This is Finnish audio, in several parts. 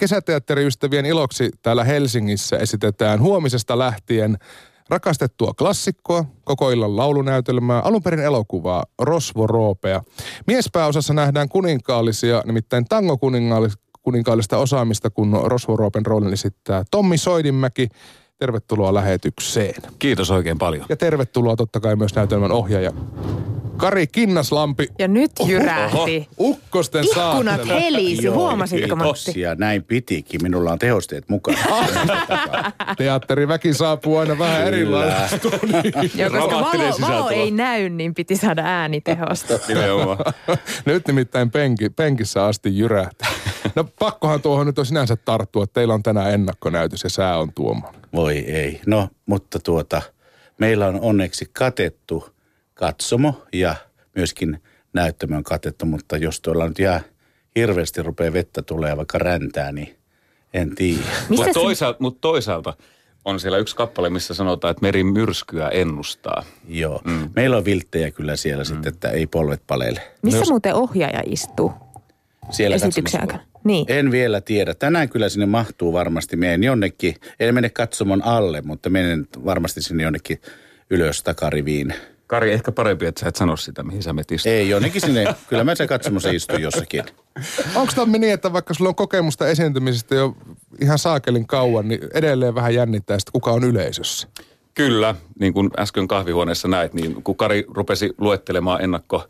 Kesäteatteriystävien iloksi täällä Helsingissä esitetään huomisesta lähtien rakastettua klassikkoa, koko illan laulunäytelmää, alun perin elokuvaa, Rosvo Roopea. Miespääosassa nähdään kuninkaallisia, nimittäin tango kuninkaallista osaamista, kun Rosvo Roopen roolin esittää Tommi Soidinmäki. Tervetuloa lähetykseen. Kiitos oikein paljon. Ja tervetuloa totta kai myös näytelmän ohjaaja Kari Kinnaslampi. Ja nyt jyrähti. Oho, ukkosten Ikkunat saattelee. helisi, huomasitko Matti? Tosiaan, näin pitikin. Minulla on tehosteet mukana. Teatteriväki saapuu aina vähän erilainen. Ja koska valo, valo ei näy, niin piti saada äänitehosta. Nimenomaan. Nyt nimittäin penki, penkissä asti jyrähtää. No pakkohan tuohon nyt on sinänsä tarttua, että teillä on tänään ennakkonäytös ja sää on tuommoinen. Voi ei. No, mutta tuota, meillä on onneksi katettu katsomo ja myöskin näyttämö on katettu, mutta jos tuolla nyt jää hirveästi rupeaa vettä tulee vaikka räntää, niin en tiedä. Mutta se- toisaalta, mut toisaalta on siellä yksi kappale, missä sanotaan, että meri myrskyä ennustaa. Joo. Mm. Meillä on vilttejä kyllä siellä mm. sitten, että ei polvet paleile. Missä muuten ohjaaja istuu Siellä esityksen katsomassa. aikana? Niin. En vielä tiedä. Tänään kyllä sinne mahtuu varmasti. Menen jonnekin, en mene katsomon alle, mutta menen varmasti sinne jonnekin ylös takariviin. Kari, ehkä parempi, että sä et sano sitä, mihin sä menet istumaan. Ei, jonnekin sinne. Kyllä mä se katsomossa istun jossakin. Onko Tommi niin, että vaikka sulla on kokemusta esiintymisestä jo ihan saakelin kauan, niin edelleen vähän jännittää sitä, kuka on yleisössä? Kyllä, niin kuin äsken kahvihuoneessa näit, niin kun Kari rupesi luettelemaan ennakko,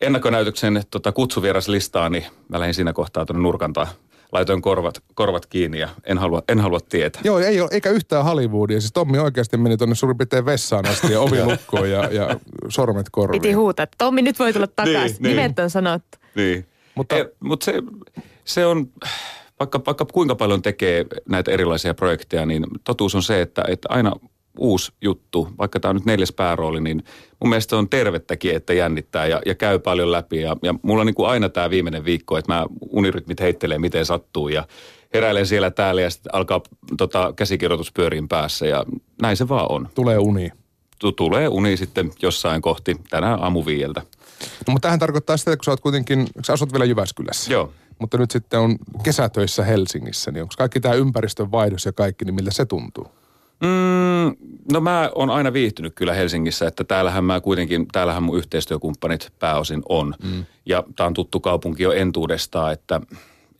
ennakkonäytöksen tota, kutsuvieraslistaa, niin mä lähdin siinä kohtaa tuonne nurkantaan. Laitoin korvat, korvat kiinni ja en halua, en halua tietää. Joo, ei ole, eikä yhtään Hollywoodia. Siis Tommi oikeasti meni tuonne suurin piirtein vessaan asti ja ovi lukkoon ja, ja sormet korviin. Piti huutaa, että Tommi nyt voi tulla takaisin. Niin, niin. Nimet on sanottu. Niin. Mutta- Mutta, e, mutta se, se on, vaikka, vaikka kuinka paljon tekee näitä erilaisia projekteja, niin totuus on se, että, että aina uusi juttu, vaikka tämä on nyt neljäs päärooli, niin mun mielestä on tervettäkin, että jännittää ja, ja käy paljon läpi. Ja, ja mulla on niin kuin aina tämä viimeinen viikko, että mä unirytmit heittelee miten sattuu ja heräilen siellä täällä ja sitten alkaa tota, käsikirjoitus pyöriin päässä ja näin se vaan on. Tulee uni. Tu- Tulee uni sitten jossain kohti tänään aamu viieltä. No, mutta tähän tarkoittaa sitä, että kun sä oot kuitenkin, sä asut vielä Jyväskylässä. Joo. Mutta nyt sitten on kesätöissä Helsingissä, niin onko kaikki tämä ympäristön vaihdos ja kaikki, niin miltä se tuntuu? Mm, no mä oon aina viihtynyt kyllä Helsingissä, että täällähän mä kuitenkin, täällähän mun yhteistyökumppanit pääosin on. Mm. Ja tää on tuttu kaupunki jo entuudestaan, että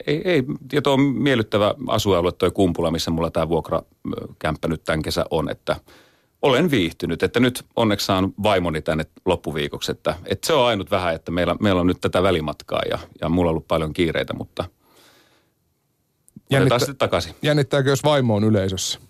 ei, ei ja tuo on miellyttävä asuinalue toi Kumpula, missä mulla tämä vuokrakämppä nyt tämän kesä on, että olen viihtynyt, että nyt onneksi saan vaimoni tänne loppuviikoksi, että, että se on ainut vähän, että meillä, meillä on nyt tätä välimatkaa ja, ja mulla on ollut paljon kiireitä, mutta otetaan sitten takaisin. Jännittääkö, jos vaimo on yleisössä?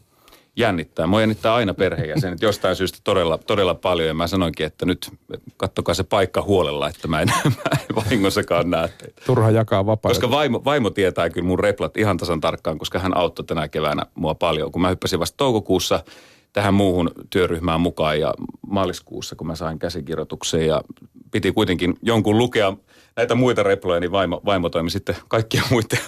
Jännittää. Mua jännittää aina perheenjäsenet jostain syystä todella, todella paljon. Ja mä sanoinkin, että nyt kattokaa se paikka huolella, että mä en, mä en vahingossakaan näe teitä. Turha jakaa vapaata. Koska vaimo, vaimo tietää kyllä mun replat ihan tasan tarkkaan, koska hän auttoi tänä keväänä mua paljon. Kun mä hyppäsin vasta toukokuussa tähän muuhun työryhmään mukaan ja maaliskuussa, kun mä sain käsikirjoituksen ja piti kuitenkin jonkun lukea näitä muita reploja, niin vaimo, vaimo toimi sitten kaikkien muiden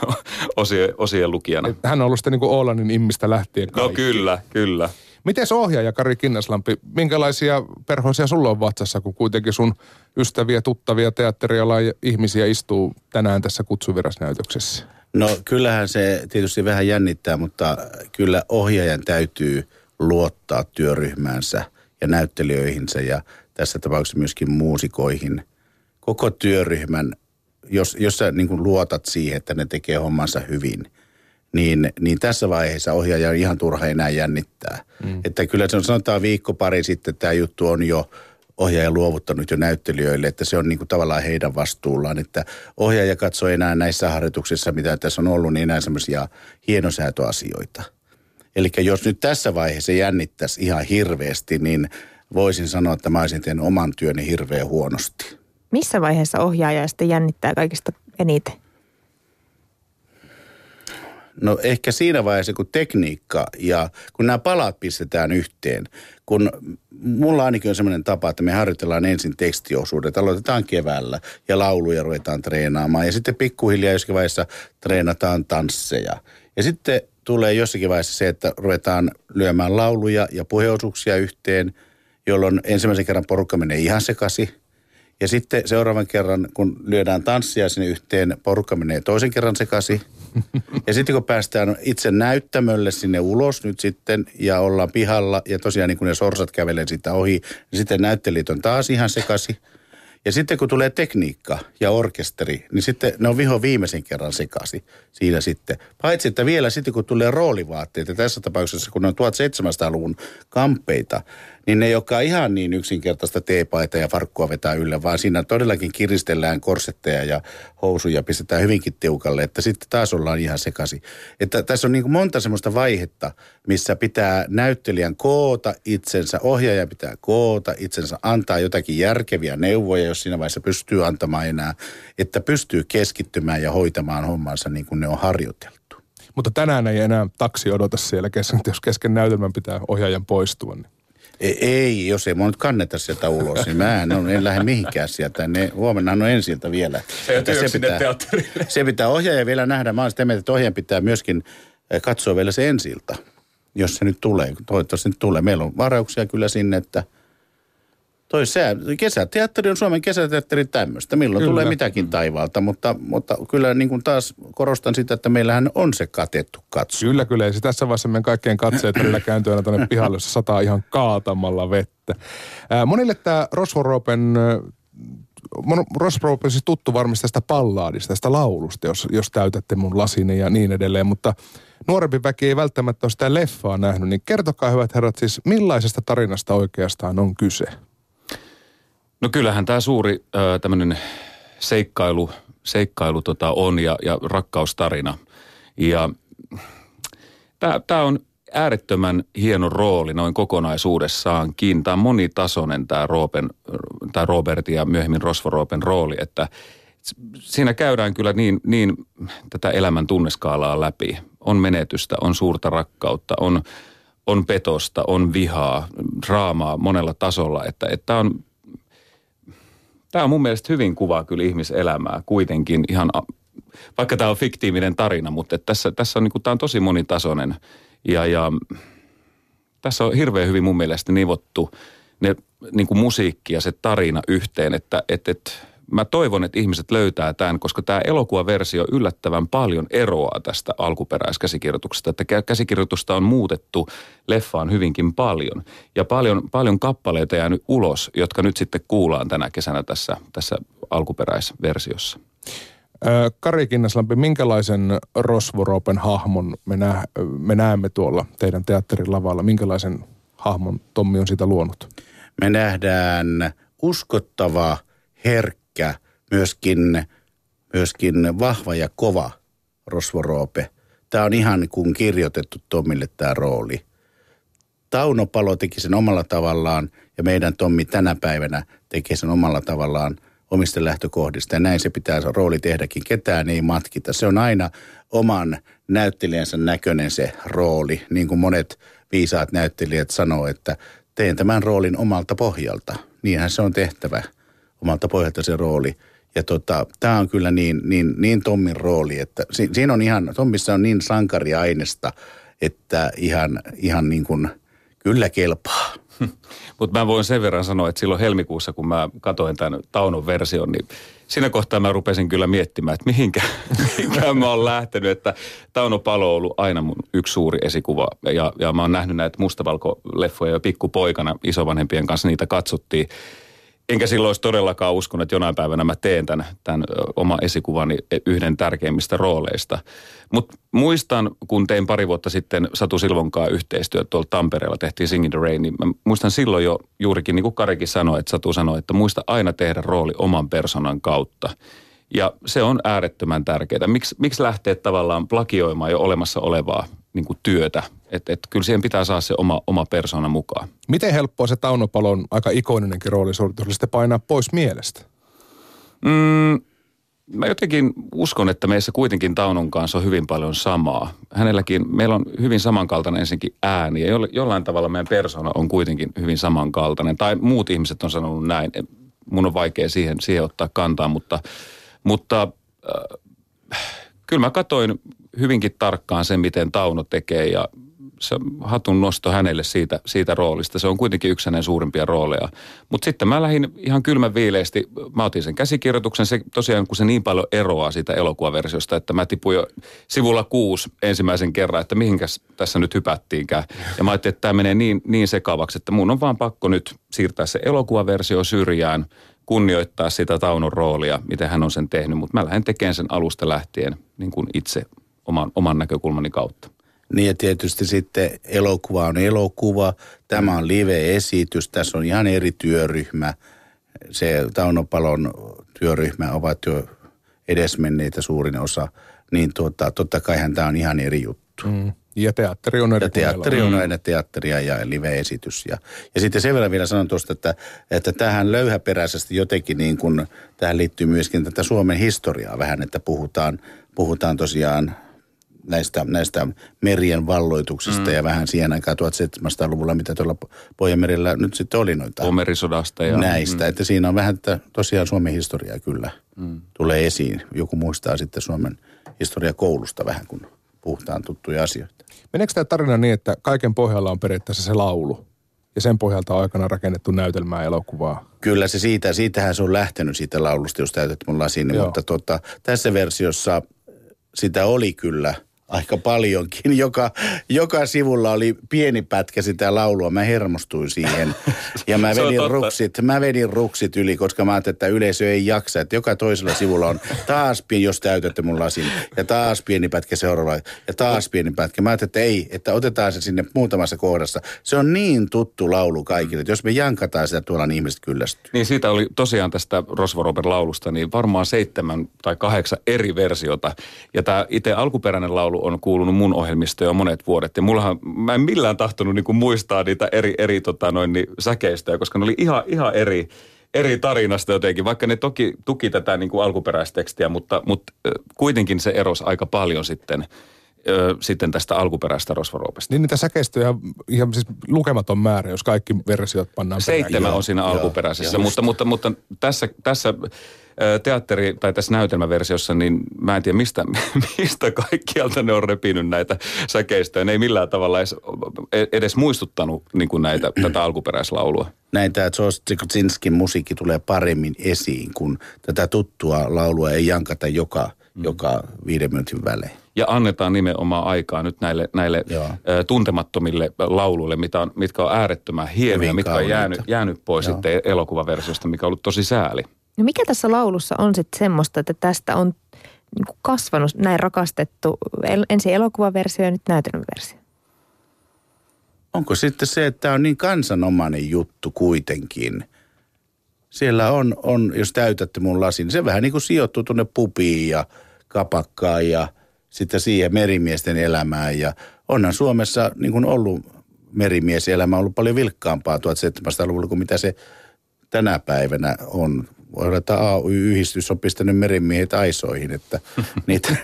osien, osien lukijana. Hän on ollut sitten niin kuin immistä lähtien No kaikki. kyllä, kyllä. Miten ohjaaja Kari Kinnaslampi, minkälaisia perhoisia sulla on vatsassa, kun kuitenkin sun ystäviä, tuttavia teatterialan ihmisiä istuu tänään tässä kutsuvirasnäytöksessä? No kyllähän se tietysti vähän jännittää, mutta kyllä ohjaajan täytyy luottaa työryhmäänsä ja näyttelijöihinsä ja tässä tapauksessa myöskin muusikoihin. Koko työryhmän, jos, jos sä niin kuin luotat siihen, että ne tekee hommansa hyvin, niin, niin tässä vaiheessa ohjaaja on ihan turha enää jännittää. Mm. Että kyllä se on sanotaan viikko pari sitten tämä juttu on jo ohjaaja luovuttanut jo näyttelijöille, että se on niin kuin tavallaan heidän vastuullaan, että ohjaaja katsoo enää näissä harjoituksissa, mitä tässä on ollut, niin enää semmoisia hienosäätöasioita. Eli jos nyt tässä vaiheessa jännittäisi ihan hirveästi, niin voisin sanoa, että mä olisin tehnyt oman työni hirveän huonosti. Missä vaiheessa ohjaaja sitten jännittää kaikista eniten? No ehkä siinä vaiheessa, kun tekniikka ja kun nämä palat pistetään yhteen. Kun mulla ainakin on sellainen tapa, että me harjoitellaan ensin tekstiosuudet, aloitetaan keväällä ja lauluja ruvetaan treenaamaan. Ja sitten pikkuhiljaa jossakin vaiheessa treenataan tansseja. Ja sitten tulee jossakin vaiheessa se, että ruvetaan lyömään lauluja ja puheosuuksia yhteen, jolloin ensimmäisen kerran porukka menee ihan sekaisin. Ja sitten seuraavan kerran, kun lyödään tanssia sinne yhteen, porukka menee toisen kerran sekaisin. Ja sitten kun päästään itse näyttämölle sinne ulos nyt sitten ja ollaan pihalla ja tosiaan niin kun ne sorsat kävelee sitä ohi, niin sitten näyttelijät on taas ihan sekaisin. Ja sitten kun tulee tekniikka ja orkesteri, niin sitten ne on viho viimeisen kerran sekaisin siinä sitten. Paitsi, että vielä sitten kun tulee roolivaatteet, ja tässä tapauksessa kun on 1700-luvun kampeita, niin ei olekaan ihan niin yksinkertaista teepaita ja farkkua vetää yllä, vaan siinä todellakin kiristellään korsetteja ja housuja pistetään hyvinkin tiukalle, että sitten taas ollaan ihan sekaisin. Että tässä on niin kuin monta semmoista vaihetta, missä pitää näyttelijän koota itsensä, ohjaaja pitää koota itsensä, antaa jotakin järkeviä neuvoja, jos siinä vaiheessa pystyy antamaan enää, että pystyy keskittymään ja hoitamaan hommansa niin kuin ne on harjoiteltu. Mutta tänään ei enää taksi odota siellä kesken, jos kesken näytelmän pitää ohjaajan poistua. Niin. Ei, ei, jos ei mua nyt kanneta sieltä ulos, niin mä en, en lähde mihinkään sieltä. Ne, huomenna on ensiltä vielä. Se, se, pitää, se pitää ohjaaja vielä nähdä. Mä oon sitä mieltä, että ohjaajan pitää myöskin eh, katsoa vielä se ensiltä, jos se nyt tulee. Toivottavasti nyt tulee. Meillä on varauksia kyllä sinne, että – toi sää, kesäteatteri on Suomen kesäteatteri tämmöistä. Milloin kyllä. tulee mitäkin taivaalta, mutta, mutta kyllä niin kuin taas korostan sitä, että meillähän on se katettu katso. Kyllä, kyllä. Ja tässä vaiheessa meidän kaikkien katseet välillä kääntyy aina tuonne pihalle, jossa sataa ihan kaatamalla vettä. Ää, monille tämä Rosvoropen Rosbrope on siis tuttu varmasti tästä pallaadista, tästä laulusta, jos, jos täytätte mun lasini ja niin edelleen, mutta nuorempi väki ei välttämättä ole sitä leffaa nähnyt, niin kertokaa hyvät herrat siis, millaisesta tarinasta oikeastaan on kyse? No kyllähän tämä suuri tämmöinen seikkailu, seikkailu tota on ja, ja rakkaustarina. Ja tämä on äärettömän hieno rooli noin kokonaisuudessaankin. Tämä on monitasoinen tämä, Roopen, tämä Robertin ja myöhemmin Rosvo Roopen rooli, että siinä käydään kyllä niin, niin tätä elämän tunneskaalaa läpi. On menetystä, on suurta rakkautta, on, on petosta, on vihaa, draamaa monella tasolla. Että, että on Tämä on mun mielestä hyvin kuvaa kyllä ihmiselämää kuitenkin ihan, vaikka tämä on fiktiivinen tarina, mutta tässä, tässä on, niin kuin, tämä on tosi monitasoinen ja, ja tässä on hirveän hyvin mun mielestä nivottu ne niin kuin musiikki ja se tarina yhteen, että, että, että mä toivon, että ihmiset löytää tämän, koska tämä elokuvaversio yllättävän paljon eroaa tästä alkuperäiskäsikirjoituksesta. Että käsikirjoitusta on muutettu leffaan hyvinkin paljon. Ja paljon, paljon kappaleita jäänyt ulos, jotka nyt sitten kuullaan tänä kesänä tässä, tässä alkuperäisversiossa. Kari Kinnaslampi, minkälaisen Rosvoropen hahmon me, nä- me näemme tuolla teidän teatterin lavalla? Minkälaisen hahmon Tommi on siitä luonut? Me nähdään uskottava, herkkä myöskin, myöskin vahva ja kova Rosvoroope. Tämä on ihan kuin kirjoitettu Tommille tämä rooli. Tauno Palo teki sen omalla tavallaan ja meidän Tommi tänä päivänä tekee sen omalla tavallaan omista lähtökohdista. Ja näin se pitää rooli tehdäkin. Ketään ei matkita. Se on aina oman näyttelijänsä näköinen se rooli. Niin kuin monet viisaat näyttelijät sanoo, että teen tämän roolin omalta pohjalta. Niinhän se on tehtävä omalta pohjalta se rooli. Ja tota, tämä on kyllä niin, niin, niin Tommin rooli, että si, siinä on ihan, Tommissa on niin sankariainesta, että ihan, ihan niin kuin kyllä kelpaa. Mutta mä voin sen verran sanoa, että silloin helmikuussa, kun mä katsoin tämän Taunon version, niin siinä kohtaa mä rupesin kyllä miettimään, että mihinkä, mihinkä mä oon lähtenyt. Että Tauno Palo on ollut aina mun yksi suuri esikuva. Ja, ja mä oon nähnyt näitä mustavalko-leffoja jo pikkupoikana isovanhempien kanssa, niitä katsottiin. Enkä silloin olisi todellakaan uskonut, että jonain päivänä mä teen tämän, tämän oma esikuvani yhden tärkeimmistä rooleista. Mutta muistan, kun tein pari vuotta sitten Satu Silvonkaa yhteistyötä tuolla Tampereella, tehtiin Singing the Rain, niin mä muistan silloin jo juurikin, niin kuin Karikin sanoi, että Satu sanoi, että muista aina tehdä rooli oman persoonan kautta. Ja se on äärettömän tärkeää. Miks, miksi lähtee tavallaan plagioimaan jo olemassa olevaa niin kuin työtä? Että et kyllä siihen pitää saada se oma, oma persona mukaan. Miten helppoa se Taunopalon aika ikoninenkin roolisuoritus oli sitten painaa pois mielestä? Mm, mä jotenkin uskon, että meissä kuitenkin Taunon kanssa on hyvin paljon samaa. Hänelläkin, meillä on hyvin samankaltainen ensinnäkin ääni ja jollain tavalla meidän persona on kuitenkin hyvin samankaltainen. Tai muut ihmiset on sanonut näin. Mun on vaikea siihen, siihen ottaa kantaa, mutta – mutta äh, kyllä mä katoin hyvinkin tarkkaan sen, miten Tauno tekee ja se hatun nosto hänelle siitä, siitä roolista. Se on kuitenkin yksi hänen suurimpia rooleja. Mutta sitten mä lähdin ihan kylmän viileesti, mä otin sen käsikirjoituksen, se tosiaan kun se niin paljon eroaa siitä elokuvaversiosta, että mä tipuin jo sivulla kuusi ensimmäisen kerran, että mihinkäs tässä nyt hypättiinkään. Ja mä ajattelin, että tämä menee niin, niin sekavaksi, että mun on vaan pakko nyt siirtää se elokuvaversio syrjään, kunnioittaa sitä Taunon roolia, miten hän on sen tehnyt, mutta mä lähden tekemään sen alusta lähtien niin kuin itse oman, oman näkökulmani kautta. Niin ja tietysti sitten elokuva on elokuva, tämä on live-esitys, tässä on ihan eri työryhmä. Se Taunopalon työryhmä ovat jo edesmenneitä suurin osa, niin tuota, totta kaihan tämä on ihan eri juttu. Mm. Ja teatteri on eri Ja teatteri on aina teatteria ja live-esitys. Ja, ja sitten sen verran vielä sanon tuosta, että, että tähän löyhäperäisesti jotenkin niin kuin, tähän liittyy myöskin tätä Suomen historiaa vähän, että puhutaan, puhutaan tosiaan näistä, näistä merien valloituksista mm. ja vähän siihen aikaan 1700-luvulla, mitä tuolla Pohjanmerellä nyt sitten oli noita. Pomerisodasta ja... Näistä, mm. että siinä on vähän että tosiaan Suomen historiaa kyllä mm. tulee esiin. Joku muistaa sitten Suomen historia koulusta vähän, kun puhutaan tuttuja asioita. Meneekö tämä tarina niin, että kaiken pohjalla on periaatteessa se laulu? Ja sen pohjalta on aikana rakennettu näytelmää elokuvaa. Kyllä se siitä, siitähän se on lähtenyt siitä laulusta, jos täytät mun lasin. Mutta tota, tässä versiossa sitä oli kyllä – aika paljonkin. Joka, joka sivulla oli pieni pätkä sitä laulua. Mä hermostuin siihen. Ja mä vedin, ruksit, mä vedin ruksit yli, koska mä ajattelin, että yleisö ei jaksa. Että joka toisella sivulla on taas pieni, jos täytätte mun lasin. Ja taas pieni pätkä seuraava. Ja taas pieni pätkä. Mä ajattelin, että ei, että otetaan se sinne muutamassa kohdassa. Se on niin tuttu laulu kaikille. Että jos me jankataan sitä tuolla, niin ihmiset kyllästyy. Niin siitä oli tosiaan tästä Rosvo Robert laulusta, niin varmaan seitsemän tai kahdeksan eri versiota. Ja tämä itse alkuperäinen laulu on kuulunut mun ohjelmistoon jo monet vuodet. Ja mullahan, mä en millään tahtonut niin muistaa niitä eri, eri tota noin, niin säkeistöjä, koska ne oli ihan, ihan eri, eri tarinasta jotenkin, vaikka ne toki tuki tätä niin alkuperäistekstiä, mutta, mutta kuitenkin se erosi aika paljon sitten ö, sitten tästä alkuperäistä rosvaroopesta. Niin niitä säkeistöjä ihan siis lukematon määrä, jos kaikki versiot pannaan Seitsemän on siinä alkuperäisessä, mutta, mutta, mutta tässä, tässä teatteri- tai tässä näytelmäversiossa, niin mä en tiedä mistä, mistä kaikkialta ne on repinyt näitä säkeistöjä. Ne ei millään tavalla edes, edes muistuttanut niin kuin näitä, tätä alkuperäislaulua. Näin tämä Tsotsinskin musiikki tulee paremmin esiin, kun tätä tuttua laulua ei jankata joka, mm. joka viiden minuutin välein ja annetaan nimenomaan aikaa nyt näille, näille tuntemattomille lauluille, mitä on, mitkä on äärettömän hienoja, mitkä on jäänyt, jäänyt pois Joo. sitten elokuvaversiosta, mikä on ollut tosi sääli. No mikä tässä laulussa on sitten semmoista, että tästä on niin kasvanut näin rakastettu ensin elokuvaversio ja nyt näytelmäversio? Onko sitten se, että tämä on niin kansanomainen juttu kuitenkin? Siellä on, on jos täytätte mun lasin, niin se vähän niin kuin sijoittuu tuonne pupiin ja kapakkaan ja sitten siihen merimiesten elämään. Ja onhan Suomessa niin kuin ollut merimieselämä ollut paljon vilkkaampaa 1700-luvulla kuin mitä se tänä päivänä on voi olla, että AY-yhdistys on pistänyt merimiehet aisoihin, että niitä,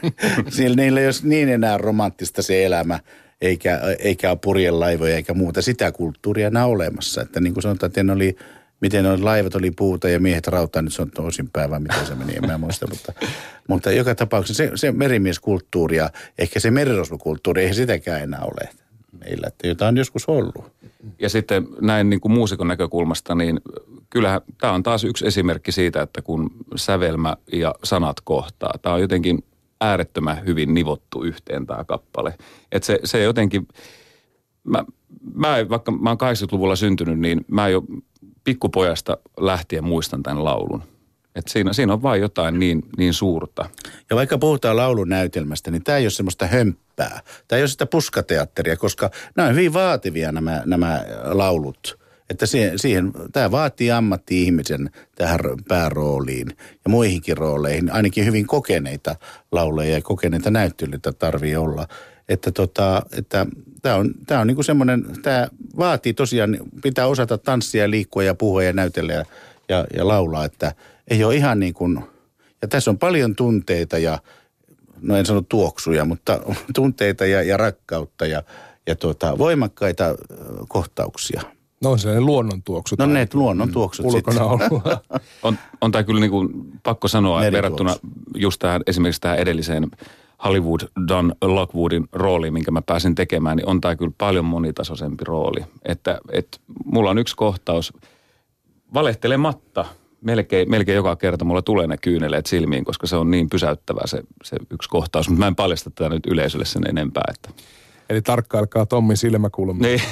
niillä ei ole niin enää romanttista se elämä, eikä, eikä ole purjelaivoja eikä muuta. Sitä kulttuuria enää olemassa. Että niin kuin sanotaan, että ne oli, miten ne laivat oli puuta ja miehet rautaa, nyt se on toisinpäin vai miten se meni, en mä muista. Mutta, mutta joka tapauksessa se, se merimieskulttuuri ja ehkä se merirosvokulttuuri, eihän sitäkään enää ole meillä, että jotain on joskus ollut. Ja sitten näin niin kuin muusikon näkökulmasta, niin kyllähän tämä on taas yksi esimerkki siitä, että kun sävelmä ja sanat kohtaa, tämä on jotenkin äärettömän hyvin nivottu yhteen tämä kappale. Että se, se jotenkin, mä, mä vaikka mä oon 80-luvulla syntynyt, niin mä jo pikkupojasta lähtien muistan tämän laulun. Et siinä, siinä on vain jotain niin, niin suurta. Ja vaikka puhutaan laulun näytelmästä, niin tämä ei ole semmoista hömppää. Tämä ei ole sitä puskateatteria, koska nämä on hyvin vaativia nämä, nämä laulut. Että siihen, siihen, tämä vaatii ammatti-ihmisen tähän päärooliin ja muihinkin rooleihin. Ainakin hyvin kokeneita lauleja ja kokeneita näyttelyitä tarvii olla. Että, tota, että tämä on, tämä on niin kuin semmoinen, tämä vaatii tosiaan, pitää osata tanssia, liikkua ja puhua ja näytellä ja, ja, ja laulaa, että ei ole ihan niin kuin, ja tässä on paljon tunteita ja, no en sano tuoksuja, mutta tunteita ja, ja rakkautta ja, ja tuota, voimakkaita kohtauksia. No on sellainen luonnontuoksu. No ne luonnontuoksut mm, sitten. on, on tämä kyllä niin kuin pakko sanoa verrattuna just tähän, esimerkiksi tähän edelliseen Hollywood Don Lockwoodin rooli, minkä mä pääsin tekemään, niin on tämä kyllä paljon monitasoisempi rooli. Että, että mulla on yksi kohtaus, valehtelematta, melkein, melkein joka kerta mulla tulee ne kyyneleet silmiin, koska se on niin pysäyttävää se, se yksi kohtaus. Mutta mä en paljasta tätä nyt yleisölle sen enempää. Että. Eli tarkkailkaa Tommin silmäkulma. Niin.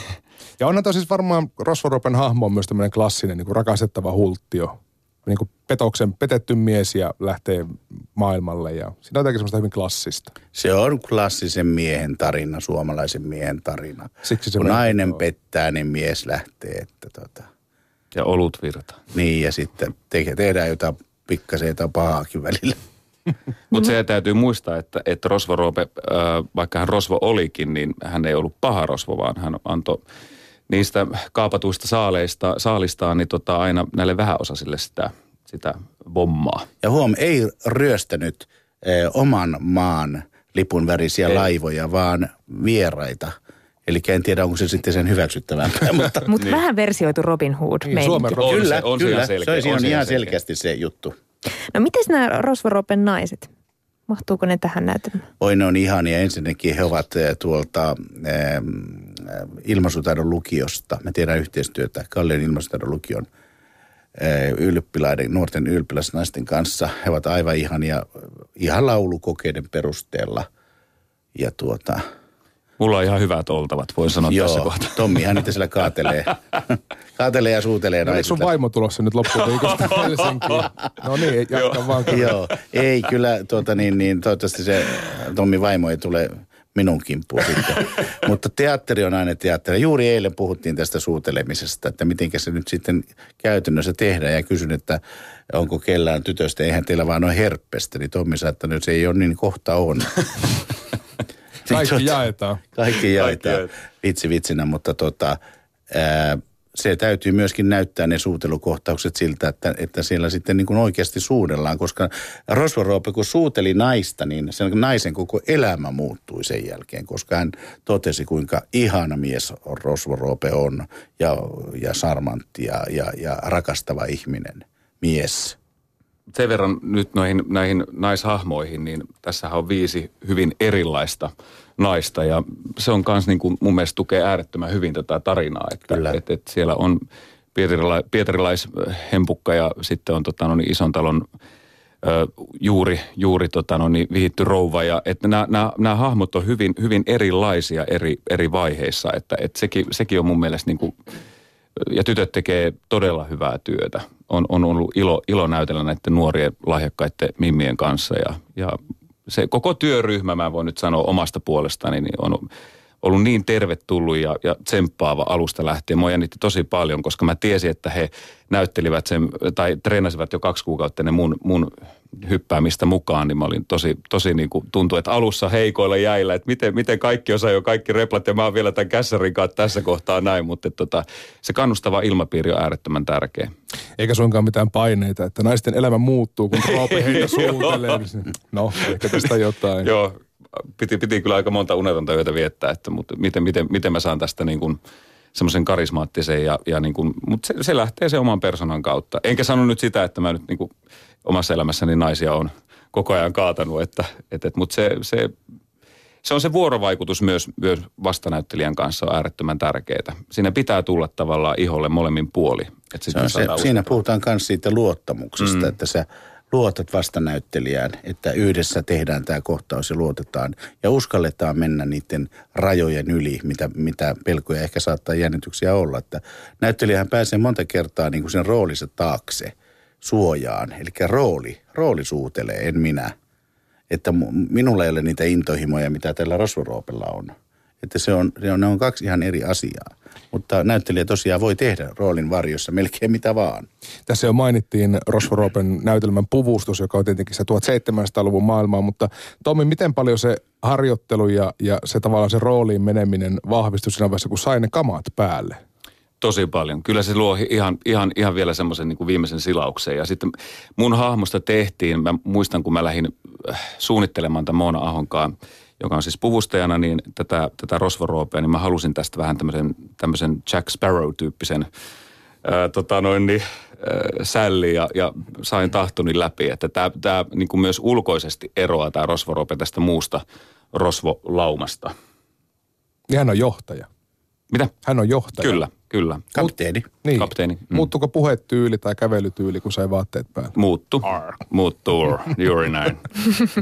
Ja onhan siis varmaan Rosvoropen hahmo on myös tämmöinen klassinen niin kuin rakastettava hulttio. Niin kuin petoksen petetty mies ja lähtee maailmalle ja siinä on jotakin semmoista hyvin klassista. Se on klassisen miehen tarina, suomalaisen miehen tarina. Siksi se Kun nainen joo. pettää, niin mies lähtee. Että tota. Ja olut virta. Niin ja sitten te- tehdään jotain pikkasen jotain pahaakin välillä. Mutta se täytyy muistaa, että, että Rosvo Roope, äh, vaikka hän Rosvo olikin, niin hän ei ollut paha Rosvo, vaan hän antoi niistä kaapatuista saaleista, saalistaan niin tota aina näille vähäosaisille sitä, sitä bommaa. Ja huom, ei ryöstänyt eh, oman maan lipun värisiä Ei. laivoja, vaan vieraita. Eli en tiedä, onko se sitten sen hyväksyttävämpää, mutta Mutta vähän versioitu Robin Hood Niin. Suomen On kyllä, se- on se kyllä. ihan selkeä, se on on, se ihan ihan selkeä. selkeästi se juttu. No miten nämä Rosvoropen naiset? Mahtuuko ne tähän näytelmään? Oi, ne on ihania. Ensinnäkin he ovat eh, tuolta eh, ilmaisutaidon lukiosta. Me tehdään yhteistyötä Kallion ilmaisutaidon lukion eh, ylppilaiden, nuorten ylppilasnaisten kanssa. He ovat aivan ihania, ihan laulukokeiden perusteella. Ja tuota, Mulla on ihan hyvät oltavat, voin sanoa tässä joo, kohtaa. Tommihan niitä siellä kaatelee. kaatelee ja suutelee sun naisilta. vaimo tulossa nyt loppuviikosta Helsinkiin? No niin, jatka vaan. Joo, ei kyllä, tuota, niin, niin, toivottavasti se Tommi vaimo ei tule minun kimppuun sitten. Mutta teatteri on aina teatteri. Juuri eilen puhuttiin tästä suutelemisesta, että miten se nyt sitten käytännössä tehdään. Ja kysyn, että onko kellään tytöstä, eihän teillä vaan ole herppestä. Niin Tommi sanoi, että nyt se ei ole niin kohta on. Kaikki jaetaan. Kaikki jaetaan jaetaan. vitsi vitsinä, mutta tota, ää, se täytyy myöskin näyttää ne suutelukohtaukset siltä, että, että siellä sitten niin kuin oikeasti suudellaan, koska Rosvo Roope, kun suuteli naista, niin sen naisen koko elämä muuttui sen jälkeen, koska hän totesi, kuinka ihana mies Rosvo Roope on ja, ja sarmantti ja, ja, ja rakastava ihminen, mies. Sen verran nyt noihin, näihin naishahmoihin, niin tässä on viisi hyvin erilaista naista ja se on myös niin kuin mun mielestä tukee äärettömän hyvin tätä tarinaa, että Kyllä. et, et siellä on Pietarila, pietarilaishempukka ja sitten on tota, no, niin ison talon ö, juuri, juuri tota, no, niin, vihitty rouva ja että nämä, nämä, nämä hahmot on hyvin, hyvin erilaisia eri, eri vaiheissa, että et sekin, sekin on mun mielestä niin kuin, ja tytöt tekee todella hyvää työtä. On, on ollut ilo, ilo näytellä näiden nuorien lahjakkaiden mimmien kanssa ja, ja se koko työryhmä, mä voin nyt sanoa omasta puolestani, niin on ollut niin tervetullut ja, ja tsemppaava alusta lähtien. Mua jännitti tosi paljon, koska mä tiesin, että he näyttelivät sen, tai treenasivat jo kaksi kuukautta ennen mun, mun hyppäämistä mukaan, niin mä olin tosi, tosi niin kuin tuntui, että alussa heikoilla jäillä, että miten, miten kaikki osaa jo kaikki replat ja mä oon vielä tämän kässärin kanssa tässä kohtaa näin, mutta että tota, se kannustava ilmapiiri on äärettömän tärkeä. Eikä suinkaan mitään paineita, että naisten elämä muuttuu, kun Roope heitä suutelee. No, ehkä tästä jotain. Joo, piti, piti kyllä aika monta unetonta yötä viettää, että mutta miten, miten, miten mä saan tästä niin kuin semmoisen karismaattisen ja, ja niin kuin, mutta se, se, lähtee se oman persoonan kautta. Enkä sano nyt sitä, että mä nyt niin kuin omassa elämässäni naisia on koko ajan kaatanut, että, että, että mutta se, se, se on se vuorovaikutus myös, myös vastanäyttelijän kanssa on äärettömän tärkeää. Siinä pitää tulla tavallaan iholle molemmin puoli. Että Se se, siinä puhutaan myös siitä luottamuksesta, mm. että sä luotat vastanäyttelijään, että yhdessä tehdään tämä kohtaus ja luotetaan ja uskalletaan mennä niiden rajojen yli, mitä, mitä pelkoja ehkä saattaa jännityksiä olla. Että näyttelijähän pääsee monta kertaa niin kuin sen roolinsa taakse suojaan, eli rooli, rooli suutelee, en minä. Että minulla ei ole niitä intohimoja, mitä tällä Rosvoroopella on. Että se on, ne on kaksi ihan eri asiaa. Mutta näyttelijä tosiaan voi tehdä roolin varjossa melkein mitä vaan. Tässä jo mainittiin Rosvo Roopen näytelmän puvustus, joka on tietenkin se 1700-luvun maailmaa, mutta Tommi, miten paljon se harjoittelu ja, ja se tavallaan se rooliin meneminen vahvistui siinä vaiheessa, kun sai ne kamat päälle? Tosi paljon. Kyllä se luo ihan, ihan, ihan vielä semmoisen niin kuin viimeisen silauksen. Ja sitten mun hahmosta tehtiin, mä muistan kun mä lähdin äh, suunnittelemaan tämän Moona Ahonkaan, joka on siis puvustajana, niin tätä, tätä rosvoroopea, niin mä halusin tästä vähän tämmöisen, tämmöisen Jack Sparrow-tyyppisen ää, tota noin, niin, sälli ja, ja sain tahtoni läpi. Että tämä, tämä niin kuin myös ulkoisesti eroaa tämä rosvorope tästä muusta rosvolaumasta. Ja hän on johtaja. Mitä? Hän on johtaja. Kyllä, kyllä. Kapteeni. Niin. Kapteeni. Mm. Muuttuuko puhetyyli tai kävelytyyli, kun sai vaatteet päälle? Muuttu. Muuttuu. Juuri näin.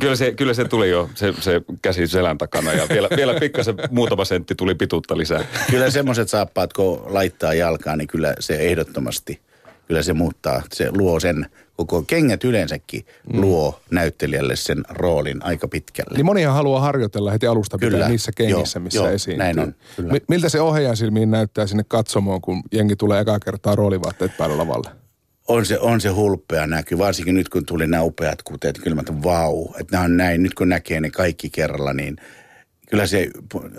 Kyllä se, kyllä se tuli jo, se, se käsi selän takana ja vielä, vielä pikkasen muutama sentti tuli pituutta lisää. Kyllä semmoiset saappaat, kun laittaa jalkaan, niin kyllä se ehdottomasti, kyllä se muuttaa, se luo sen, koko kengät yleensäkin mm. luo näyttelijälle sen roolin aika pitkälle. Niin monihan haluaa harjoitella heti alusta Kyllä. pitää niissä kengissä, Joo, missä joo, esiintyy. näin on, kyllä. Mi- miltä se ohjaajan silmiin näyttää sinne katsomoon, kun jengi tulee ekaa kertaa roolivaatteet päällä lavalle? On se, on se hulppea näky, varsinkin nyt kun tuli nämä upeat kuteet, kyllä mä vau, että nämä on näin, nyt kun näkee ne kaikki kerralla, niin kyllä se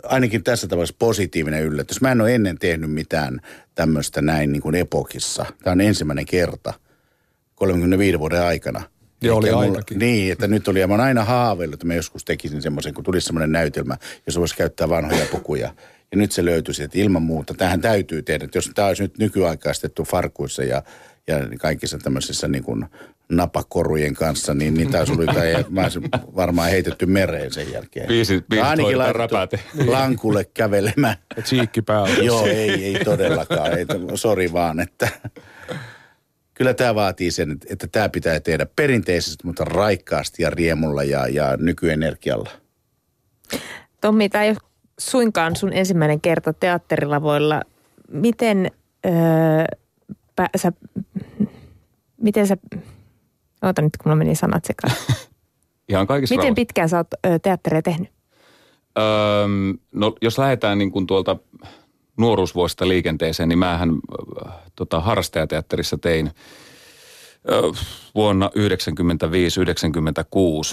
ainakin tässä tapauksessa positiivinen yllätys. Mä en ole ennen tehnyt mitään tämmöistä näin niin kuin epokissa. Tämä on ensimmäinen kerta 35 vuoden aikana. Joo, oli mulla-. Niin, että nyt oli, ja mä oon aina haaveillut, että mä joskus tekisin semmoisen, kun tulisi semmoinen näytelmä, jossa voisi käyttää vanhoja pukuja. Ja nyt se löytyisi, että ilman muuta, tähän täytyy tehdä. Että jos tämä olisi nyt nykyaikaistettu farkuissa ja, ja kaikissa tämmöisissä niin kuin napakorujen kanssa, niin, niin taisi ollut, tai mä varmaan heitetty mereen sen jälkeen. Biisit- biisit Ainakin laitettu lankulle kävelemään. Ja tsiikki päällä. Joo, ei, ei todellakaan. Ei, sori vaan, että kyllä tämä vaatii sen, että- että tämä pitää tehdä perinteisesti, mutta raikkaasti ja riemulla ja, ja nykyenergialla. Tommi, tämä ei ole suinkaan sun ensimmäinen kerta teatterilavoilla. Miten öö, pä, sä, miten sä, oota nyt kun mulla meni sanat sekaisin. Ihan kaikissa Miten rauhassa. pitkään sä oot ö, teatteria tehnyt? Öö, no jos lähdetään niin kuin tuolta nuoruusvuosista liikenteeseen, niin mähän äh, tota, harrastajateatterissa tein ö, vuonna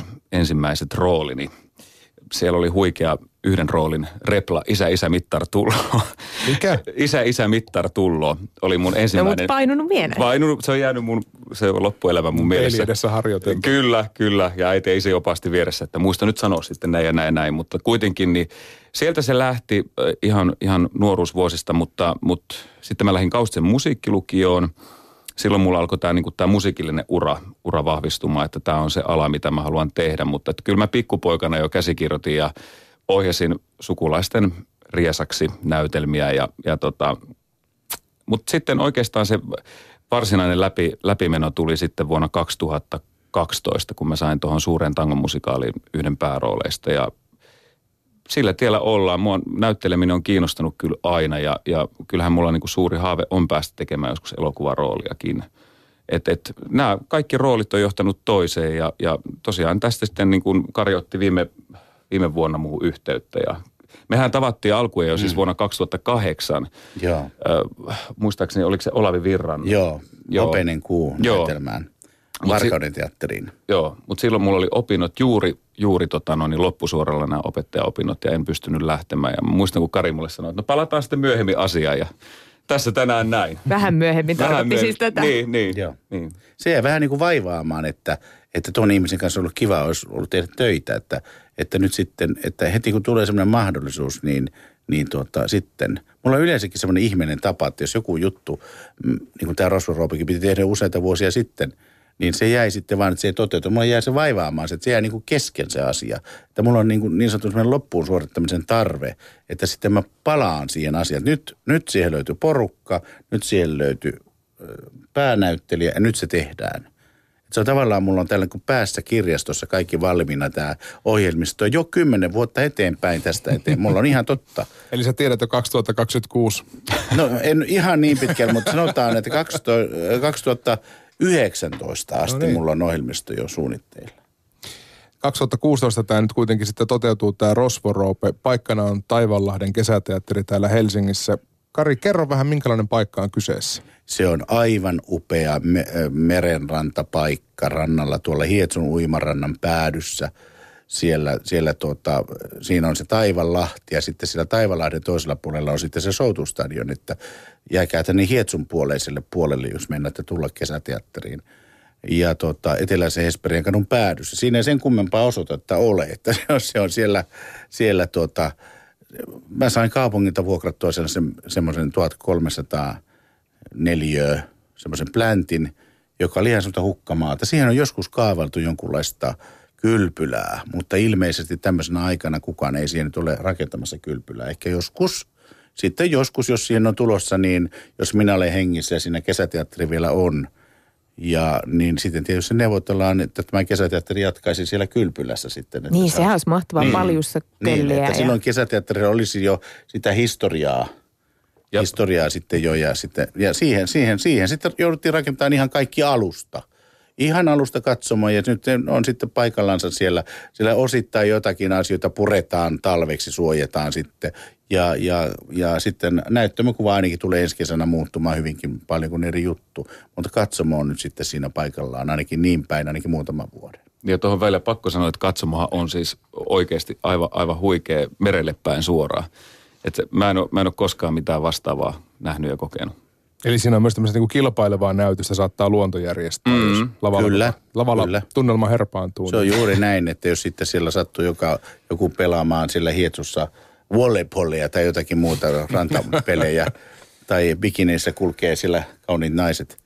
1995-1996 ensimmäiset roolini. Siellä oli huikea yhden roolin repla Isä, isä, mittar tullo. Mikä? Isä, isä, mittar tullo oli mun No, ensimmäinen. mutta painunut mieleen. Painunut, se on jäänyt mun, se on loppuelämä mun mielessä. edessä harjoiteltu. Kyllä, kyllä. Ja äiti ei se opasti vieressä, että muista nyt sanoa sitten näin ja näin ja näin. Mutta kuitenkin niin sieltä se lähti äh, ihan, ihan nuoruusvuosista, mutta, mutta sitten mä lähdin Kaustisen musiikkilukioon. Silloin mulla alkoi tämä niinku, musiikillinen ura, ura vahvistumaan, että tämä on se ala, mitä mä haluan tehdä. Mutta kyllä mä pikkupoikana jo käsikirjoitin ja ohjasin sukulaisten riesaksi näytelmiä ja, ja tota, mutta sitten oikeastaan se varsinainen läpi, läpimeno tuli sitten vuonna 2012, kun mä sain tuohon suureen tangomusikaaliin yhden päärooleista. Ja sillä tiellä ollaan. Mua näytteleminen on kiinnostanut kyllä aina ja, ja kyllähän mulla niinku suuri haave on päästä tekemään joskus elokuvarooliakin. Et, et, nämä kaikki roolit on johtanut toiseen ja, ja tosiaan tästä sitten niin kuin Kari otti viime, viime vuonna muuhun yhteyttä ja mehän tavattiin alkuja jo siis vuonna 2008. Joo, Ö, muistaakseni oliko se Olavi Virran? joo. Joo. Openen kuu Joo. Mut Varkauden teatteriin. Joo, mutta silloin mulla oli opinnot juuri, juuri tota, no, niin loppusuoralla nämä opettajaopinnot ja en pystynyt lähtemään. Ja muistan, kun Kari mulle sanoi, että no palataan sitten myöhemmin asiaan ja tässä tänään näin. Vähän myöhemmin Vähän tarkoitti myöhemmin. siis tätä. Niin, niin, Joo. niin. Se jää vähän niin kuin vaivaamaan, että, että tuon ihmisen kanssa on ollut kiva olisi ollut tehdä töitä, että, että nyt sitten, että heti kun tulee semmoinen mahdollisuus, niin, niin tuota, sitten, mulla on yleensäkin semmoinen ihmeinen tapa, että jos joku juttu, mm, niin kuin tämä Rosvoroopikin piti tehdä useita vuosia sitten, niin se jäi sitten vaan, että se ei toteutu. Mulla jäi se vaivaamaan, se, että se jäi niin kuin kesken se asia. Että mulla on niin, kuin niin sanottu loppuun suorittamisen tarve, että sitten mä palaan siihen asiaan. Nyt, nyt siihen löytyy porukka, nyt siihen löytyy päänäyttelijä ja nyt se tehdään. Et se on tavallaan, mulla on tällä kuin päässä kirjastossa kaikki valmiina tämä ohjelmisto jo kymmenen vuotta eteenpäin tästä eteen. Mulla on ihan totta. Eli sä tiedät jo 2026. No en ihan niin pitkälle, mutta sanotaan, että 2000 2019 asti No niin. mulla on ohjelmisto jo suunnitteilla. 2016 tämä nyt kuitenkin sitten toteutuu tämä Rosvoroope. Paikkana on Taivanlahden kesäteatteri täällä Helsingissä. Kari, kerro vähän minkälainen paikka on kyseessä. Se on aivan upea me- merenrantapaikka rannalla tuolla Hietsun uimarannan päädyssä. Siellä, siellä tuota, siinä on se Taivanlahti ja sitten siellä Taivanlahden toisella puolella on sitten se Soutustadion, että jääkää tänne Hietsun puoleiselle puolelle, jos mennätte tulla kesäteatteriin. Ja tota, eteläisen Hesperian kadun päädyssä. Siinä ei sen kummempaa osoitetta ole, että se on, siellä, siellä tuota, mä sain kaupungilta vuokrattua sellaisen semmoisen 1300 neliöä semmoisen pläntin, joka oli ihan semmoista hukkamaata. Siihen on joskus kaavaltu jonkunlaista kylpylää, mutta ilmeisesti tämmöisenä aikana kukaan ei siihen nyt ole rakentamassa kylpylää. Ehkä joskus, sitten joskus, jos siihen on tulossa, niin jos minä olen hengissä ja siinä kesäteatteri vielä on, ja niin sitten tietysti neuvotellaan, että tämä kesäteatteri jatkaisi siellä kylpylässä sitten. Että Niin, sehän olisi mahtavaa Niin. paljussa Niin, että ja- silloin kesäteatterilla olisi jo sitä historiaa, Ja- historiaa sitten jo ja, sitten, ja siihen, siihen, siihen sitten jouduttiin rakentamaan ihan kaikki alusta. Ihan alusta katsomaan ja nyt on sitten paikallansa siellä. Siellä osittain jotakin asioita puretaan talveksi, suojataan sitten. Ja, ja, ja sitten näyttämökuva ainakin tulee ensi kesänä muuttumaan hyvinkin paljon kuin eri juttu. Mutta katsomo on nyt sitten siinä paikallaan ainakin niin päin, ainakin muutaman vuoden. Ja tuohon välillä pakko sanoa, että katsomahan on siis oikeasti aivan, aivan huikea merelle päin suoraan. Että mä en, ole, mä en ole koskaan mitään vastaavaa nähnyt ja kokenut. Eli siinä on myös tämmöistä niin kilpailevaa näytöstä saattaa luonto järjestää, mm, jos lavalla, Kyllä, lavalla kyllä. tunnelma herpaantuu. Se on niin- juuri näin, että jos sitten siellä sattuu joka, joku pelaamaan sillä hietsussa volleyballia tai jotakin muuta rantapelejä tai bikineissä kulkee siellä kauniit naiset,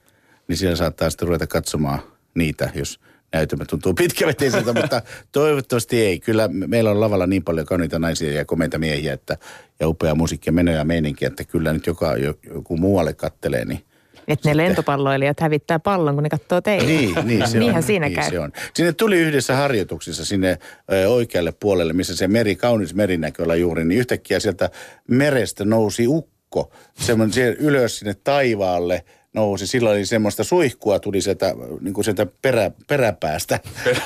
niin siellä saattaa sitten ruveta katsomaan niitä, jos näytelmä tuntuu pitkäveteiseltä, mutta toivottavasti ei. Kyllä me- meillä on lavalla niin paljon kauniita naisia ja komeita miehiä että, ja upea musiikki ja menoja ja meininki, että kyllä nyt joka, jo- joku muualle kattelee, niin Että ne lentopalloilijat hävittää pallon, kun ne katsoo teitä. niin, niin se Niinhän on. siinä niin käy. Se on. Sinne tuli yhdessä harjoituksissa sinne ö, oikealle puolelle, missä se meri, kaunis merinäköllä juuri, niin yhtäkkiä sieltä merestä nousi ukko. Semmoinen ylös sinne taivaalle nousi. Silloin oli semmoista suihkua tuli sieltä, niin kuin sieltä perä, peräpäästä.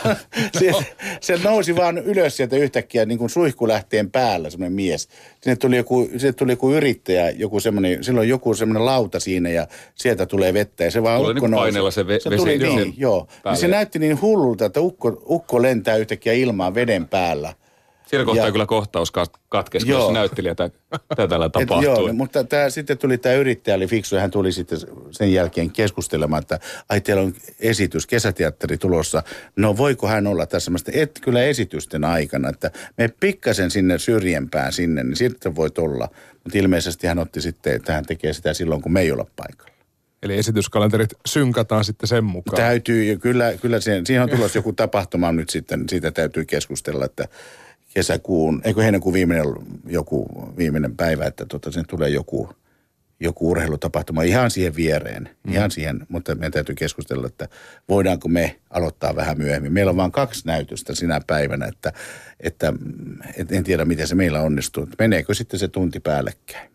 se, se, nousi vaan ylös sieltä yhtäkkiä niin kuin suihkulähteen päällä semmoinen mies. Sinne tuli joku, sinne tuli joku yrittäjä, joku semmoinen, silloin joku semmoinen lauta siinä ja sieltä tulee vettä ja se vaan Tulee ukko niin nousi. paineella se ve- se vesi tuli, sen niin, joo. Niin päälle. se näytti niin hullulta, että ukko, ukko lentää yhtäkkiä ilmaan veden päällä. Siinä kohtaa Ja- kyllä kohtaus kat- katkesi, Joo. se näyttelijä tä- tätä tällä Et tapahtuu. joo, mutta tää, sitten tuli tämä yrittäjä, oli fiksu, hän tuli sitten sen jälkeen keskustelemaan, että ai teillä on esitys, kesäteatteri tulossa. No voiko hän olla tässä? Että et kyllä esitysten aikana, että me pikkasen sinne syrjempään sinne, niin sitten voit olla. Mutta ilmeisesti hän otti sitten, että hän tekee sitä silloin, kun me ei olla paikalla. Eli esityskalenterit synkataan sitten sen mukaan. Täytyy, kyllä, kyllä siihen, siihen on tulossa joku tapahtuma nyt sitten, siitä täytyy keskustella, että kesäkuun, eikö heinäkuun viimeinen, joku viimeinen päivä, että tota, sen tulee joku, joku urheilutapahtuma ihan siihen viereen, mm. ihan siihen, mutta meidän täytyy keskustella, että voidaanko me aloittaa vähän myöhemmin. Meillä on vain kaksi näytöstä sinä päivänä, että, että et en tiedä miten se meillä onnistuu. Meneekö sitten se tunti päällekkäin?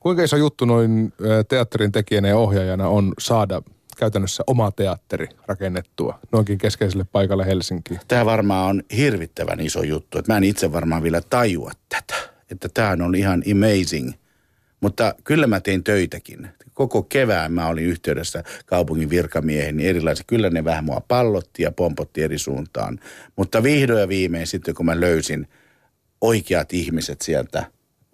Kuinka iso juttu noin teatterin tekijänä ja ohjaajana on saada käytännössä oma teatteri rakennettua noinkin keskeiselle paikalle Helsinkiin? Tämä varmaan on hirvittävän iso juttu, että mä en itse varmaan vielä tajua tätä. Että tämä on ihan amazing. Mutta kyllä mä tein töitäkin. Koko kevään mä olin yhteydessä kaupungin virkamiehen, niin erilaisia. Kyllä ne vähän mua pallotti ja pompotti eri suuntaan. Mutta vihdoin ja viimein sitten, kun mä löysin oikeat ihmiset sieltä,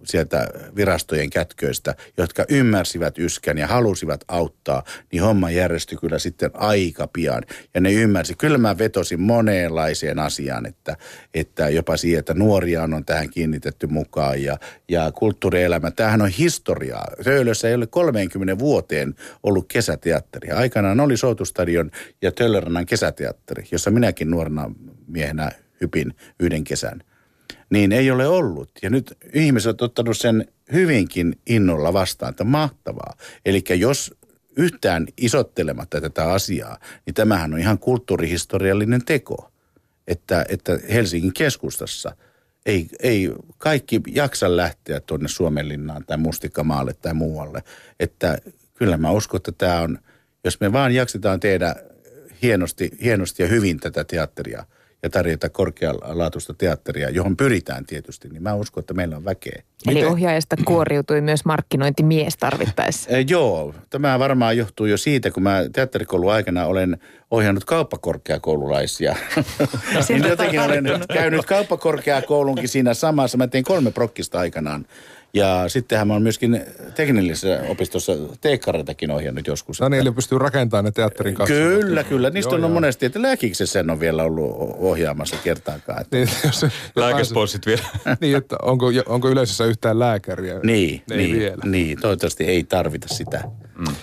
sieltä virastojen kätköistä, jotka ymmärsivät yskän ja halusivat auttaa, niin homma järjestyi kyllä sitten aika pian. Ja ne ymmärsi. Kyllä mä vetosin monenlaiseen asiaan, että, että jopa siihen, että nuoria on tähän kiinnitetty mukaan ja, ja kulttuurielämä. Tämähän on historiaa. Töölössä ei ole 30 vuoteen ollut kesäteatteri. Aikanaan oli Soutustadion ja Töllerannan kesäteatteri, jossa minäkin nuorena miehenä hypin yhden kesän niin ei ole ollut. Ja nyt ihmiset ovat ottanut sen hyvinkin innolla vastaan, että mahtavaa. Eli jos yhtään isottelematta tätä asiaa, niin tämähän on ihan kulttuurihistoriallinen teko. Että, että Helsingin keskustassa ei, ei kaikki jaksa lähteä tuonne Suomenlinnaan tai Mustikkamaalle tai muualle. Että kyllä mä uskon, että tämä on, jos me vaan jaksetaan tehdä hienosti, hienosti ja hyvin tätä teatteria ja tarjota korkealaatuista teatteria, johon pyritään tietysti, niin mä uskon, että meillä on väkeä. Eli Miten- ohjaajasta kuoriutui myös markkinointimies tarvittaessa. Eh, joo, tämä varmaan johtuu jo siitä, kun mä teatterikoulun aikana olen ohjannut kauppakorkeakoululaisia. niin jotenkin olen käynyt kauppakorkeakoulunkin siinä samassa. Mä tein kolme prokkista aikanaan. Ja sittenhän mä olen myöskin teknillisessä opistossa teekkareitakin ohjannut joskus. No niin, eli pystyy rakentamaan ne teatterin kanssa. Kyllä, kyllä. Niistä Joo, on joo. monesti, että lääkiksessä en ole vielä ollut ohjaamassa kertaakaan. Että Niin, jos Lääkesponssit vielä. niin, että onko, onko yleisössä yhtään lääkäriä? Niin, ei niin, vielä. niin, toivottavasti ei tarvita sitä. Ää,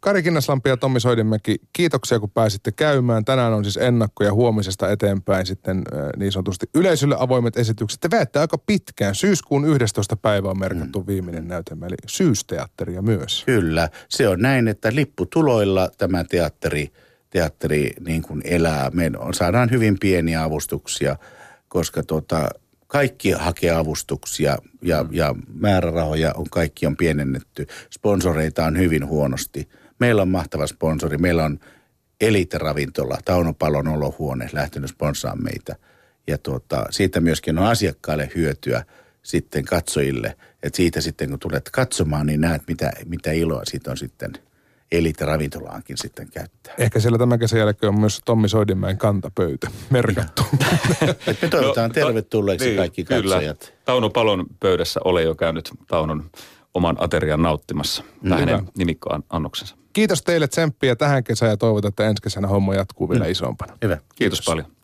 Kari Kinnaslampi ja Tommi Soidinmäki, kiitoksia kun pääsitte käymään. Tänään on siis ennakko ja huomisesta eteenpäin sitten ää, niin sanotusti yleisölle avoimet esitykset. Te veette aika pitkään. Syyskuun 11. päivä on merkattu mm. viimeinen näytelmä, eli syysteatteria myös. Kyllä, se on näin, että lipputuloilla tämä teatteri, teatteri niin kuin elää. Me saadaan hyvin pieniä avustuksia, koska tuota, kaikki hakee avustuksia ja, mm. ja määrärahoja on kaikki on pienennetty. Sponsoreita on hyvin huonosti. Meillä on mahtava sponsori. Meillä on Elite-ravintola, Tauno Palon olohuone lähtenyt sponsaamaan meitä. Ja tuota, siitä myöskin on asiakkaille hyötyä sitten katsojille. Että siitä sitten kun tulet katsomaan, niin näet mitä, mitä iloa siitä on sitten – elite-ravintolaankin sitten käyttää. Ehkä siellä tämän kesän jälkeen on myös Tommi Soidinmäen kantapöytä merkattu. me toivotaan no, tervetulleeksi niin, kaikki katsojat. Kyllä. Tauno Palon pöydässä ole jo käynyt Taunon oman aterian nauttimassa. Hänen nimikkoannoksensa. Kiitos teille tsemppiä tähän kesään ja toivotan, että ensi kesänä homma jatkuu vielä isompana. Hyvä. Kiitos, Kiitos paljon.